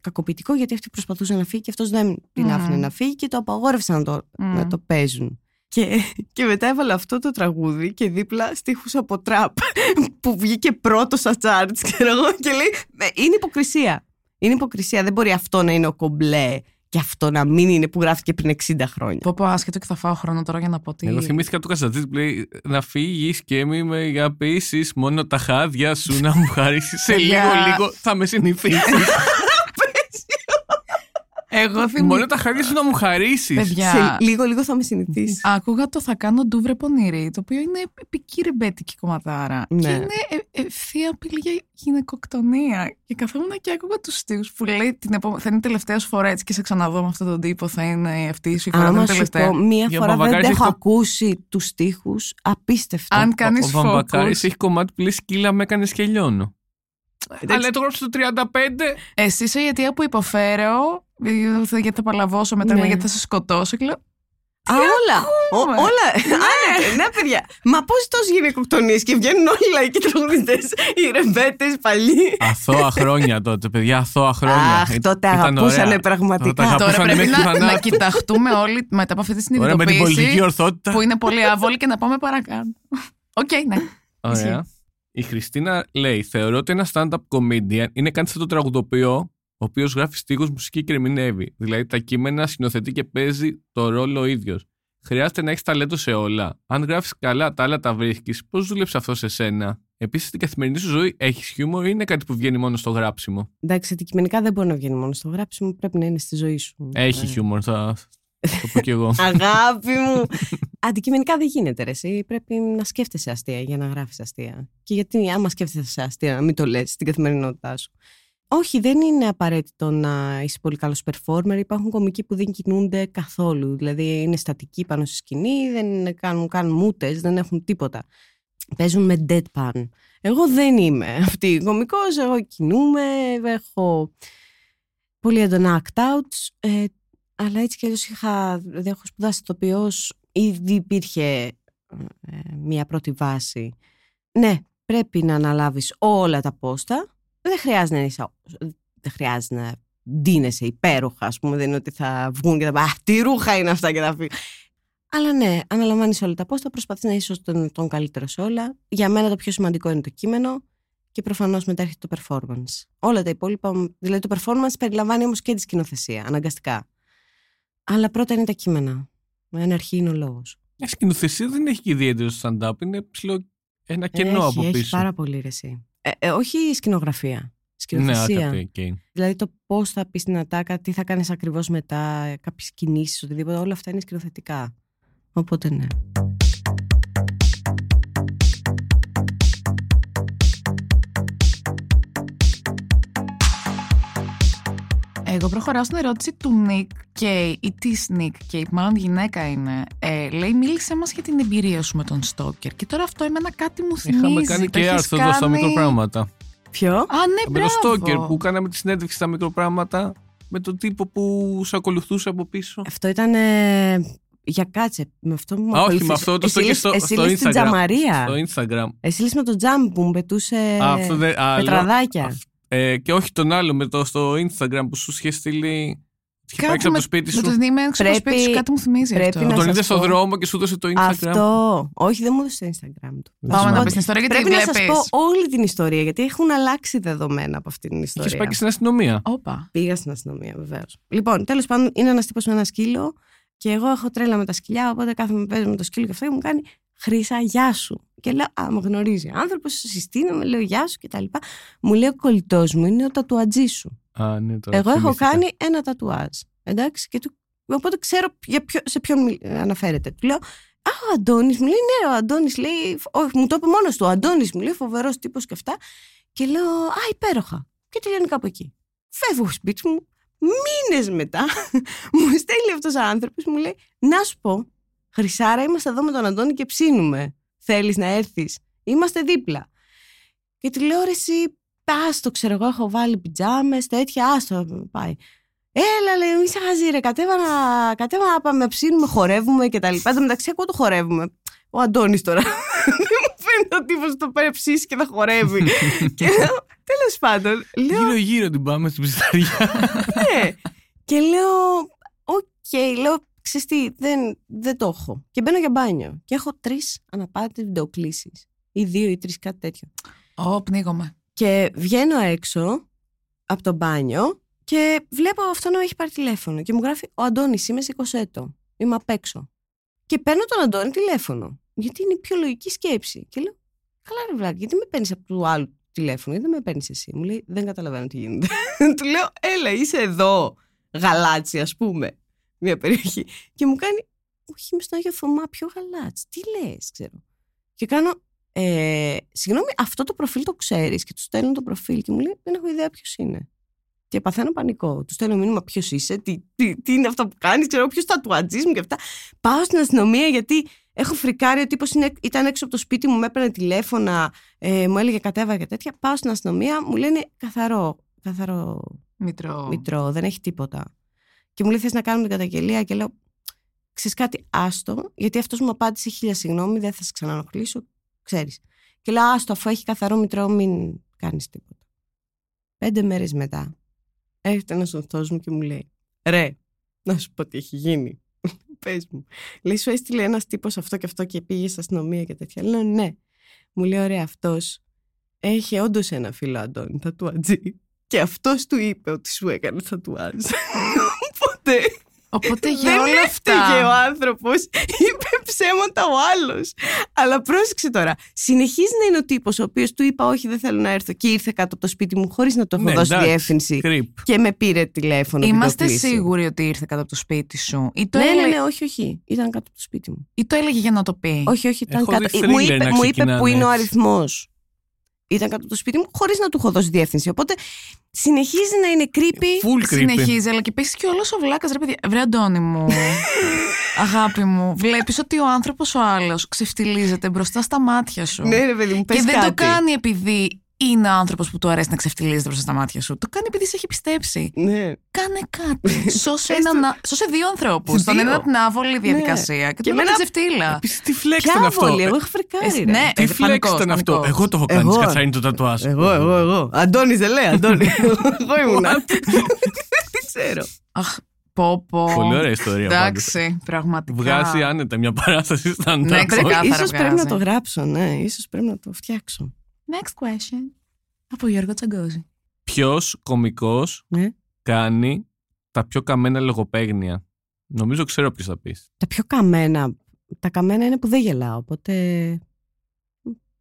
κακοποιητικό γιατί αυτή προσπαθούσε να φύγει και αυτός δεν την
Μμμ.
άφηνε να φύγει και το απαγόρευσαν να το,
Μμ.
να το παίζουν. Και, και μετά έβαλε αυτό το τραγούδι και δίπλα στίχους από τραπ που βγήκε πρώτος στα charts, ξέρω εγώ, και λέει «Ε, είναι υποκρισία. Είναι υποκρισία, δεν μπορεί αυτό να είναι ο κομπλέ και αυτό να μην είναι που γράφτηκε πριν 60 χρόνια.
Πω πω άσχετο και θα φάω χρόνο τώρα για να πω ότι.
Εγώ θυμήθηκα το Καστατζή που λέει να φύγεις και μη με αγαπήσεις. Μόνο τα χάδια σου να μου χαρίσεις. Σε λίγο,
Παιδιά.
λίγο θα με συνηθίσεις.
Εγώ θυμάμαι.
Μόνο τα χάδια σου να μου χαρίσεις.
Παιδιά.
Σε λίγο λίγο θα με συνηθίσει.
Άκουγα το θα κάνω ντούβρε πονηρή, το οποίο είναι επική ρεμπέτικη κομματάρα.
Ναι.
Και είναι ε, ευθεία απειλή για γυναικοκτονία. Και καθόμουν και άκουγα τους στίχους που λέει την επόμε... θα είναι η τελευταία σου φορά έτσι και σε ξαναδώ με αυτόν τον τύπο. Θα είναι αυτή σου η φορά, θα είναι
Άμα σου
τελευταία.
πω, μία
Για
φορά δεν
Βαμβακάρης
έχω
έχει το-
ακούσει τους στίχους απίστευτο.
Αν
Ο
κάνει
Βαμβακάρη
focus.
έχει κομμάτι που λέει σκύλα με έκανες και λιώνω. Αλλά το γράψει το 35.
Εσύ είσαι η αιτία που υποφέρω, γιατί θα παλαβώσω μετά,
Ναι.
γιατί θα σε σκοτώσω. Και λέω,
Α, όλα. Ο-
ακούμε.
όλα. Άνετε, ναι, παιδιά. Μα πώς τόσε γυναικοκτονίε και βγαίνουν όλοι οι λαϊκοί τραγουδιστέ, οι ρεμπέτες, παλιοί.
Αθώα χρόνια τότε, παιδιά, αθώα χρόνια.
Αχ,
Ή-
τότε
ήταν
αγαπούσανε
ωραία.
πραγματικά.
Τότε αγαπούσανε
Τώρα πρέπει
μέχρι
να, να
θανάτου.
κοιταχτούμε όλοι μετά από αυτή τη
Ωραία, με την πολιτική
συνειδητοποίηση
ορθότητα.
που είναι πολύ άβολη και να πάμε παρακάτω. Οκ, ναι.
Ωραία. Η Χριστίνα λέει: Θεωρώ ότι ένα stand-up comedian είναι κάτι σαν το τραγουδοποιό, ο οποίος γράφει στίχους, μουσική και ερμηνεύει. Δηλαδή τα κείμενα σκηνοθετεί και παίζει το ρόλο ο ίδιος. Χρειάζεται να έχεις ταλέντο σε όλα. Αν γράφεις καλά, τα άλλα τα βρίσκεις. Πώς δούλεψε αυτό σε σένα; Επίσης, στην καθημερινή σου ζωή έχεις χιούμορ ή είναι κάτι που βγαίνει μόνο στο γράψιμο;
Εντάξει, αντικειμενικά δεν μπορεί να βγαίνει μόνο στο γράψιμο, πρέπει να είναι στη ζωή σου.
Έχει
Ε,
χιούμορ, θα το πω κι εγώ.
Αγάπη μου. Αντικειμενικά δεν γίνεται, ρε. Εσύ πρέπει να σκέφτεσαι αστεία για να γράφεις αστεία. Και γιατί, άμα σκέφτεσαι αστεία, να μην το λες στην καθημερινότητά σου. Όχι, δεν είναι απαραίτητο να είσαι πολύ καλός performer. Υπάρχουν κομικοί που δεν κινούνται καθόλου. Δηλαδή είναι στατικοί πάνω στη σκηνή, δεν κάνουν καν μούτε, δεν έχουν τίποτα. Παίζουν με deadpan. Εγώ δεν είμαι αυτή η κομικός, εγώ κινούμαι, έχω πολύ έντονα act outs, ε, αλλά έτσι κι αλλιώς είχα, δηλαδή έχω σπουδάσει ηθοποιός, ήδη υπήρχε ε, μια πρώτη βάση. Ναι, πρέπει να αναλάβεις όλα τα πόστα, δεν χρειάζεται να είσαι, δεν χρειάζεται να ντύνεσαι υπέροχα, ας πούμε, δεν είναι ότι θα βγουν και θα πούν «Α, τι ρούχα είναι αυτά» και θα φύγουν. Αλλά ναι, αναλαμβάνεις όλα τα πόστα, προσπαθείς να είσαι τον, τον καλύτερο σε όλα. Για μένα το πιο σημαντικό είναι το κείμενο και προφανώς μετά έρχεται το performance. Όλα τα υπόλοιπα, δηλαδή το performance περιλαμβάνει όμως και τη σκηνοθεσία, αναγκαστικά. Αλλά πρώτα είναι τα κείμενα. Εν αρχή είναι ο λόγος.
Η σκηνοθεσία δεν έχει και ιδιαίτερο stand-up. Είναι ψηλό ένα κενό
έχει,
από
έχει
πίσω.
πάρα πολύ ρεσί. Ε, ε, όχι η σκηνογραφία.
Ναι,
Σκηνοθεσία.
οκ, οκ.
Δηλαδή το πώς θα πεις την ατάκα, τι θα κάνεις ακριβώς μετά, κάποιες κινήσεις, οτιδήποτε. Όλα αυτά είναι σκηνοθετικά. Οπότε ναι.
Εγώ προχωράω στην ερώτηση του Nick Κέι ή τη Nick Κέι, μάλλον γυναίκα είναι. Ε, λέει, μίλησε μας για την εμπειρία σου με τον Στόκερ. Και τώρα αυτό εμένα κάτι μου θυμίζει.
Είχαμε κάνει
Το
και
έχεις
άρθρο εδώ στα
κάνει-
μικροπράγματα.
Ποιο;
Α, ναι,
με
μπράβο.
το Στόκερ που κάναμε τη συνέντευξη στα μικροπράγματα με τον τύπο που σε ακολουθούσε από πίσω.
Αυτό ήταν ε, για κάτσε. Με αυτό που μου
Α, όχι,
ακολουθείς.
με αυτό το
Εσύ
στο, και
λες-
στο,
εσύ
στο
λες την
Instagram.
τζαμαρία.
Στο Instagram.
Εσύ λες με το τζάμπ που μου πετούσε
Α, αυτό δεν, άλλο.
πετραδάκια.
Αυ- Ε, και όχι τον άλλο με το στο Instagram που σου είχε στείλει. Είχε
Κάπου
πάει από
με-
το σπίτι
Με
σου.
το δίμηνο στο
Πρέπει-
σπίτι σου, κάτι μου θυμίζει
πρέπει
αυτό.
να
Που τον
σας
είδες στον
πω.
δρόμο και σου έδωσε το Instagram.
Αυτό. Όχι, δεν μου έδωσε το Instagram του.
Δεν
Πάμε
σου
να
πω.
πεις την ιστορία γιατί
Πρέπει να
βλέπεις.
σας πω όλη την ιστορία, γιατί έχουν αλλάξει δεδομένα από αυτήν την
Είχες
ιστορία.
πάει και στην αστυνομία.
Όπα.
Πήγα στην αστυνομία, βεβαίως. Λοιπόν, τέλος πάντων, είναι ένας τύπος με ένα σκύλο και εγώ έχω τρέλα με τα σκυλιά. Οπότε κάθομαι παίζω με το σκύλο και αυτό και μου κάνει Χρήσα, γεια σου. Και λέω, Α, με γνωρίζει. Άνθρωπος, συστήνομαι, λέω γεια σου κτλ. Μου λέει ο κολλητός μου είναι ο τατουατζή σου.
Α, ναι, τώρα
Εγώ έχω
θυμήθηκα.
κάνει ένα τατουάζ. Εντάξει, και του, οπότε ξέρω για ποιο, σε ποιον μιλ- αναφέρεται. Του λέω, Α, ο Αντώνης μου λέει, Ναι, ο Αντώνης λέει, Όχι, μου το είπε μόνος του. Ο Αντώνης μου λέει, φοβερός τύπος και αυτά. Και λέω, Α, υπέροχα. Και τελειώνει κάπου εκεί. Φεύγω στο σπίτι μου. Μήνες μετά μου στέλνει αυτός ο άνθρωπος, μου λέει, Να σου πω, Χρυσάρα, είμαστε εδώ με τον Αντώνη και ψήνουμε. Θέλεις να έρθεις; Είμαστε δίπλα. Και του λέω, ρε, εσύ, άστο, ξέρω εγώ, έχω βάλει πιτζάμες, τέτοια, άστο, πάει. Έλα, λέει, μη σε χαζί, ρε, κατέβα να, κατέβα να πάμε, ψήνουμε, χορεύουμε και τα λοιπά. Εν τω μεταξύ, εγώ το χορεύουμε. Ο Αντώνης τώρα. Δεν μου φαίνεται ο τύπος το πάει ψήσει και θα χορεύει. και λέω, τέλος πάντων, λέω,
Γύρω-γύρω την πάμε στην ψισταριά.
ναι. και λέω, οκ, λέω, ξέρεις τι, δεν, δεν το έχω. Και μπαίνω για μπάνιο. Και έχω τρεις αναπάντητες βιντεοκλήσεις. Ή δύο ή τρεις, κάτι τέτοιο.
Ω, πνίγομαι.
Και βγαίνω έξω από το μπάνιο και βλέπω αυτό να με έχει πάρει τηλέφωνο. Και μου γράφει: Ο Αντώνης, είμαι σε 20 έτο. Είμαι απ' έξω. Και παίρνω τον Αντώνη τηλέφωνο. Γιατί είναι η πιο λογική σκέψη. Και λέω: Καλά, ρε βλάκα, γιατί με παίρνεις από του άλλου τηλέφωνο, γιατί δεν με παίρνεις εσύ; Μου λέει: Δεν καταλαβαίνω τι γίνεται. του λέω: Έλα, είσαι εδώ. Γαλάτσι, ας πούμε. Μια περιοχή. Και μου κάνει: Όχι, είμαι στον Άγιο Θωμά, πιο γαλάτσι. Τι λες, ξέρω. Και κάνω: ε, συγγνώμη, αυτό το προφίλ το ξέρεις και του στέλνω το προφίλ και μου λέει: Δεν έχω ιδέα ποιος είναι. Και παθαίνω πανικό. Του στέλνω μήνυμα ποιος είσαι, τι, τι, τι είναι αυτό που κάνεις, ξέρω ποιος τατουατζή μου και αυτά. Πάω στην αστυνομία γιατί Έχω φρικάρει, ο τύπος ήταν έξω από το σπίτι μου, με έπαιρνε τηλέφωνα, ε, μου έλεγε κατέβα και τέτοια. Πάω στην αστυνομία, μου λένε καθαρό, καθαρό
Μητρό.
μητρό, δεν έχει τίποτα. Και μου λέει: Θες να κάνουμε την καταγγελία, και λέω: Ξέρεις κάτι, άστο, γιατί αυτός μου απάντησε χίλια συγγνώμη, δεν θα σε ξανανοχλήσω, ξέρεις. Και λέω: Άστο, αφού έχει καθαρό μητρό, μην κάνεις τίποτα. Πέντε μέρες μετά, έρχεται ένας ορθός μου και μου λέει: Ρε, να σου πω τι έχει γίνει. Πες μου. Λέει: Σου έστειλε ένας τύπος αυτό και αυτό και πήγε στην αστυνομία και τέτοια. Λέω: Ναι. Μου λέει: Ωραία, αυτός έχει όντως ένα φίλο Αντώνη, τατουατζή. Και αυτός του είπε ότι σου έκανε τατουάζ. Οπότε.
Οπότε για
δεν
όλα
έφταιγε ο
αυτά.
άνθρωπος, είπε ψέματα ο άλλος. Αλλά πρόσεξε τώρα. Συνεχίζει να είναι ο τύπος ο οποίος του είπα: Όχι, δεν θέλω να έρθω και ήρθε κάτω από το σπίτι μου χωρίς να του έχω
Ναι,
δώσει
εντάξει.
διεύθυνση.
Creep.
Και με πήρε τηλέφωνο. και το
Είμαστε
κλείσει.
σίγουροι ότι ήρθε κάτω από το σπίτι σου. Ή το,
Ναι, ναι,
έλεγε,
ναι, όχι, όχι. Ήταν κάτω από το σπίτι μου.
ή το έλεγε για να το πει.
Όχι, όχι, ήταν
Έχω
κάτω.
δει
Μου
thriller
είπε,
να
μου είπε
ξεκινάνε
που είναι ο
έτσι.
αριθμός. Ήταν κάτω από το σπίτι μου χωρίς να του έχω δώσει διεύθυνση. Οπότε συνεχίζει να είναι creepy.
Full creepy.
Συνεχίζει, αλλά και επίση και όλος ο βλάκας, ρε παιδιά. Βρε Αντώνη μου, αγάπη μου, βλέπεις ότι ο άνθρωπος ο άλλος ξεφτιλίζεται μπροστά στα μάτια σου.
Ναι, ρε παιδί μου, πες
και δεν
κάτι.
το κάνει επειδή είναι άνθρωπος που του αρέσει να ξεφτιλίζεται μπροστά στα μάτια σου. Το κάνει επειδή σε έχει πιστέψει.
Ναι.
Κάνε κάτι. Σώσε,
Πες
έναν
του.
α- σώσε δύο ανθρώπους.
Δύο.
Τον ένα από την άβολη διαδικασία και
Και
τον άλλο
εμένα-
την ξεφτύλα.
Επίση, τι flex
Ποια
ήταν αυτό.
άβολη, εγώ έχω φρικάρει.
Εσύ-
ρε.
ναι.
Τι
Ε,
flex
πανικός,
ήταν αυτό.
πανικός.
Εγώ το έχω κάνει.
Εγώ.
Κατσαρίνη το τατουάζ.
Εγώ, εγώ, εγώ. Αντώνης δεν λέει, Αντώνη. εγώ ήμουνα. Δεν ξέρω.
Αχ, πω πω.
Πολύ ωραία ιστορία. πάντως.
Εντάξει, πραγματικά.
Βγάζει άνετα μια παράσταση στα
Ναι,
αντράκια.
ξεκάθαρα
Ίσως πρέπει να
βγάζει.
το γράψω, ναι. Ίσως πρέπει να το φτιάξω.
Next question. Από Γιώργο Τσαγκόζη.
Ποιος κωμικός
Ναι.
κάνει τα πιο καμένα λογοπαίγνια; Νομίζω ξέρω ποιος θα πεις.
Τα πιο καμένα. Τα καμένα είναι που δεν γελάω, οπότε.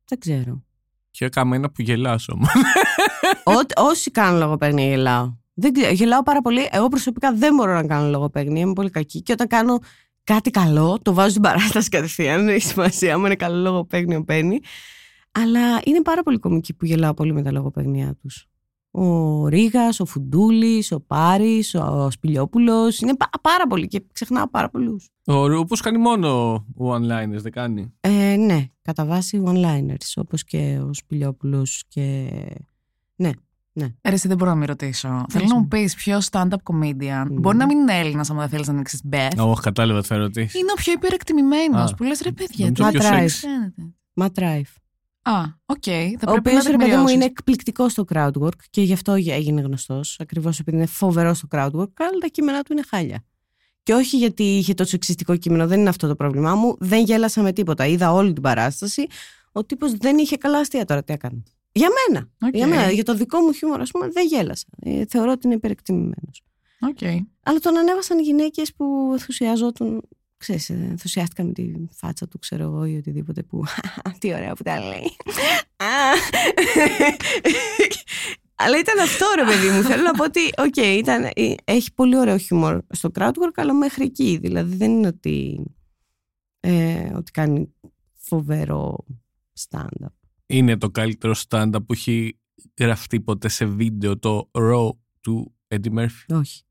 Δεν ξέρω.
Πιο καμένα που γελάς όμως.
Ό, όσοι κάνουν λογοπαίγνια γελάω. Δεν, ξέρω, γελάω πάρα πολύ. Εγώ προσωπικά δεν μπορώ να κάνω λογοπαίγνια. Είμαι πολύ κακή. Και όταν κάνω κάτι καλό, το βάζω στην παράσταση κατευθείαν. Δεν έχει σημασία. Άμα είναι καλό λογοπαίγνιο, παίρνει. Αλλά είναι πάρα πολύ κομικοί που γελάω πολύ με τα λογοπαίγνια τους. Ο Ρίγας, ο Φουντούλης, ο Πάρης, ο Σπηλιόπουλος. Είναι πα- πάρα πολύ και ξεχνάω πάρα πολλούς.
Όπως κάνει μόνο one-liners, δεν κάνει;
Ε, ναι, κατά βάση one-liners, όπως και ο Σπηλιόπουλος και... Ναι,
Ρε, εσύ δεν μπορώ να με ρωτήσω. Θέλω να μου πεις ποιος stand-up comedian.
Μμμ.
Μπορεί να μην είναι Έλληνας, άμα δεν θέλεις να ανοίξεις beef.
Όχι, κατάλαβα τι θα ρωτήσεις.
Είναι ο πιο υπερεκτιμημένος.
Α,
Που λες, ρε παιδιά,
νομίζω
τι
πιο
τι
σεξ.
κάνετε.
Matt Rife.
Α, οκ. Θα
Ο
πρέπει
οποίος
να
ρε παιδί μου
τεκμηριώσεις.
είναι εκπληκτικός στο crowd work και γι' αυτό έγινε γνωστός. Ακριβώς επειδή είναι φοβερός στο crowd work, αλλά τα κείμενά του είναι χάλια. Και όχι γιατί είχε το σεξιστικό κείμενο, δεν είναι αυτό το πρόβλημά μου. Δεν γέλασα με τίποτα. Είδα όλη την παράσταση. Ο τύπος δεν είχε καλά αστεία τώρα. Τι έκανε. Για μένα.
Οκ.
Για μένα. Για το δικό μου χιούμορ, ας πούμε, δεν γέλασα. Ε, θεωρώ ότι είναι υπερεκτιμημένος.
Οκ.
Αλλά τον ανέβασαν γυναίκες που ενθουσιαζόταν. Ξέρεις, ε, ενθουσιάστηκαν με τη φάτσα του, ξέρω εγώ, ή οτιδήποτε που. Τι ωραία που τα λέει. Α. Αλλά ήταν αυτό ρε παιδί μου. Θέλω να πω ότι, οκ, ήταν, ε, έχει πολύ ωραίο χιούμορ στο crowd work, αλλά μέχρι εκεί. Δηλαδή δεν είναι ότι, ε, ότι κάνει φοβερό stand-up.
Είναι το καλύτερο stand-up που έχει γραφτεί ποτέ σε βίντεο το Raw του Eddie Murphy;
Όχι, σε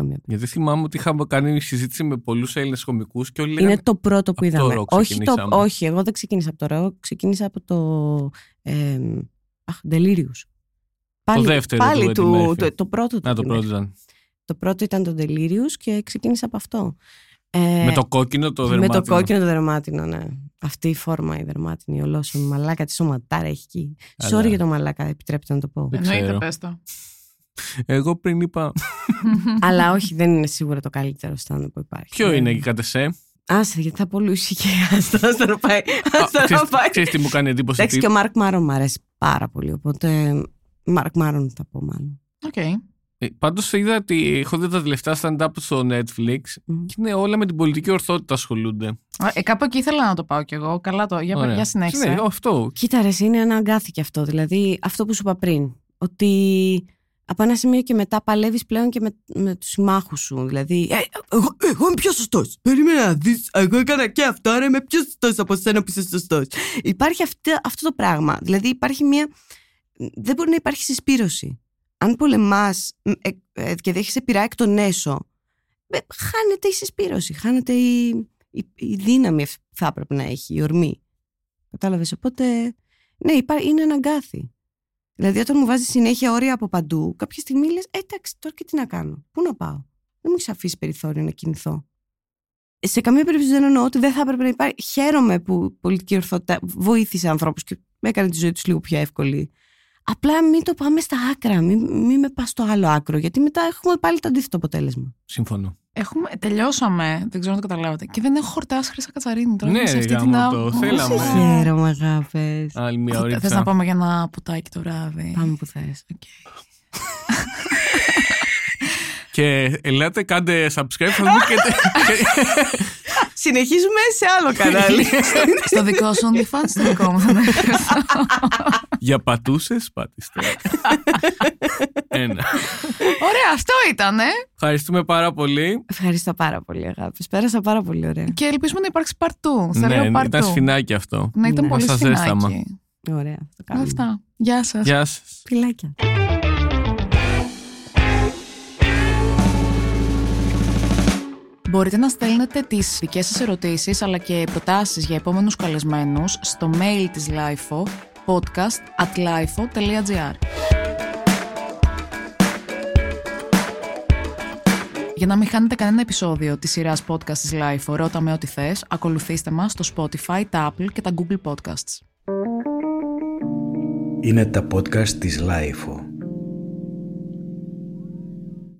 καμία περίπτωση.
Γιατί θυμάμαι ότι είχαμε κάνει συζήτηση με πολλούς Έλληνες κομικούς και όλοι λέγανε.
Είναι το πρώτο που
Από το
είδαμε.
Raw
όχι, το,
ξεκινήσαμε.
όχι, εγώ δεν ξεκίνησα από το Raw, ξεκίνησα από το. Ε, αχ, Delirious. Πάλι,
δεύτερο
πάλι
του Eddie
του,
Murphy.
το, το πρώτο του.
Να το
Eddie
πρώτο
Murphy.
ήταν.
Το πρώτο ήταν το Delirious και ξεκίνησα από αυτό. Ε,
με το κόκκινο το
με
δερμάτινο.
το κόκκινο το δερμάτινο, ναι. Αυτή η φόρμα η δερμάτινη, η ολόσωμη μαλάκα της σωματάρα έχει εκεί.
Αλλά-
Sorry για το μαλάκα, επιτρέπετε να το πω.
Δεν
Εννοείται,
ξέρω.
πες το.
Εγώ πριν είπα.
Αλλά όχι, δεν είναι σίγουρα το καλύτερο stand που υπάρχει.
Ποιο
Ε,
είναι εκεί κατ' εσέ.
Άσε, γιατί θα πολλούσει και άστα, άστα να πάει. Άστα να πάει.
Ξέρει τι μου κάνει εντύπωση.
Εντάξει,
ότι-
και ο Μάρκ Μάρον μου αρέσει πάρα πολύ. Οπότε. Μάρκ Μάρον θα πω μάλλον.
Οκ.
Ε, Πάντως είδα ότι έχω δει τα τελευταία stand-up στο Netflix
Μμ.
και είναι όλα με την πολιτική ορθότητα ασχολούνται.
Α, Ε, κάπου εκεί ήθελα να το πάω κι εγώ. Καλά το. Για,
Ωραία.
για συνέχισε.
Ναι, αυτό.
Κοίτα, ρε, εσύ, είναι αναγκάθηκε αυτό. Δηλαδή, αυτό που σου είπα πριν. Ότι από ένα σημείο και μετά παλεύεις πλέον και με, με τους συμμάχους σου. Δηλαδή, ε, εγώ, εγώ είμαι πιο σωστός. Περίμενα να δεις. Εγώ έκανα και αυτό, άρα είμαι πιο σωστός από σένα που είσαι σωστός. Υπάρχει αυτό, αυτό το πράγμα. Δηλαδή, υπάρχει μια. Δεν μπορεί να υπάρχει συσπήρωση. Αν πολεμάς ε, ε, και δέχεσαι πειρά εκ των έσω, ε, χάνεται η συσπήρωση, χάνεται η, η, η δύναμη. θα έπρεπε να έχει, η ορμή. Κατάλαβες. Οπότε, ναι, υπά- είναι ένα αγκάθι. Δηλαδή, όταν μου βάζεις συνέχεια όρια από παντού, κάποια στιγμή λες: Εντάξει, τώρα και τι να κάνω. Πού να πάω; Δεν μου έχεις αφήσει περιθώριο να κινηθώ. Σε καμία περίπτωση δεν εννοώ ότι δεν θα έπρεπε να υπάρχει. Χαίρομαι που η πολιτική ορθότητα βοήθησε ανθρώπους και έκανε τη ζωή τους λίγο πιο εύκολη. Απλά μην το πάμε στα άκρα, μην, μην με πας στο άλλο άκρο, γιατί μετά έχουμε πάλι το αντίθετο αποτέλεσμα.
Συμφωνώ.
Έχουμε, τελειώσαμε, δεν ξέρω αν το καταλάβατε. Και δεν έχω χορτάσει Χρύσα Κατσαρίνη. Τώρα
Ναι,
είμαι σε
ρε,
αυτή
γαμώτο,
α-
θέλαμε.
Ω,
Χαίρομαι, αγάπη.
Άλλη μια
Θε
ωρίτσα.
να πάμε για ένα ποτάκι το βράδυ;
Πάμε που θες.
Οκ.
Και ελάτε, κάντε subscribe, Facebook και... και-
Συνεχίζουμε σε άλλο κανάλι.
Στο δικό σου OnlyFans, στο δικό μου. θα είναι.
Για πατούσες, πάτηστε. Ένα.
Ωραία, αυτό ήτανε.
Ευχαριστούμε πάρα πολύ.
Ευχαριστώ πάρα πολύ, αγάπης. Πέρασα πάρα πολύ ωραία.
Και ελπίζουμε να υπάρξει παρτού.
Ναι,
Θεραίο παρτού.
ήταν σφινάκι αυτό.
Ναι, ήταν
Ναι.
πολύ
Στα ζέσταμα.
σφινάκι.
Ωραία, αυτό κάνουμε.
Αυτά. Γεια σας.
Γεια σας.
Φιλάκια.
Μπορείτε να στέλνετε τις δικές σας ερωτήσεις αλλά και προτάσεις για επόμενους καλεσμένους στο mail της LIFO podcast at lifo.gr Για να μην χάνετε κανένα επεισόδιο της σειράς podcast της LIFO Ρώτα με ό,τι θες, ακολουθήστε μας στο Spotify, τα Apple και τα Google Podcasts.
Είναι τα podcast της Lifeo.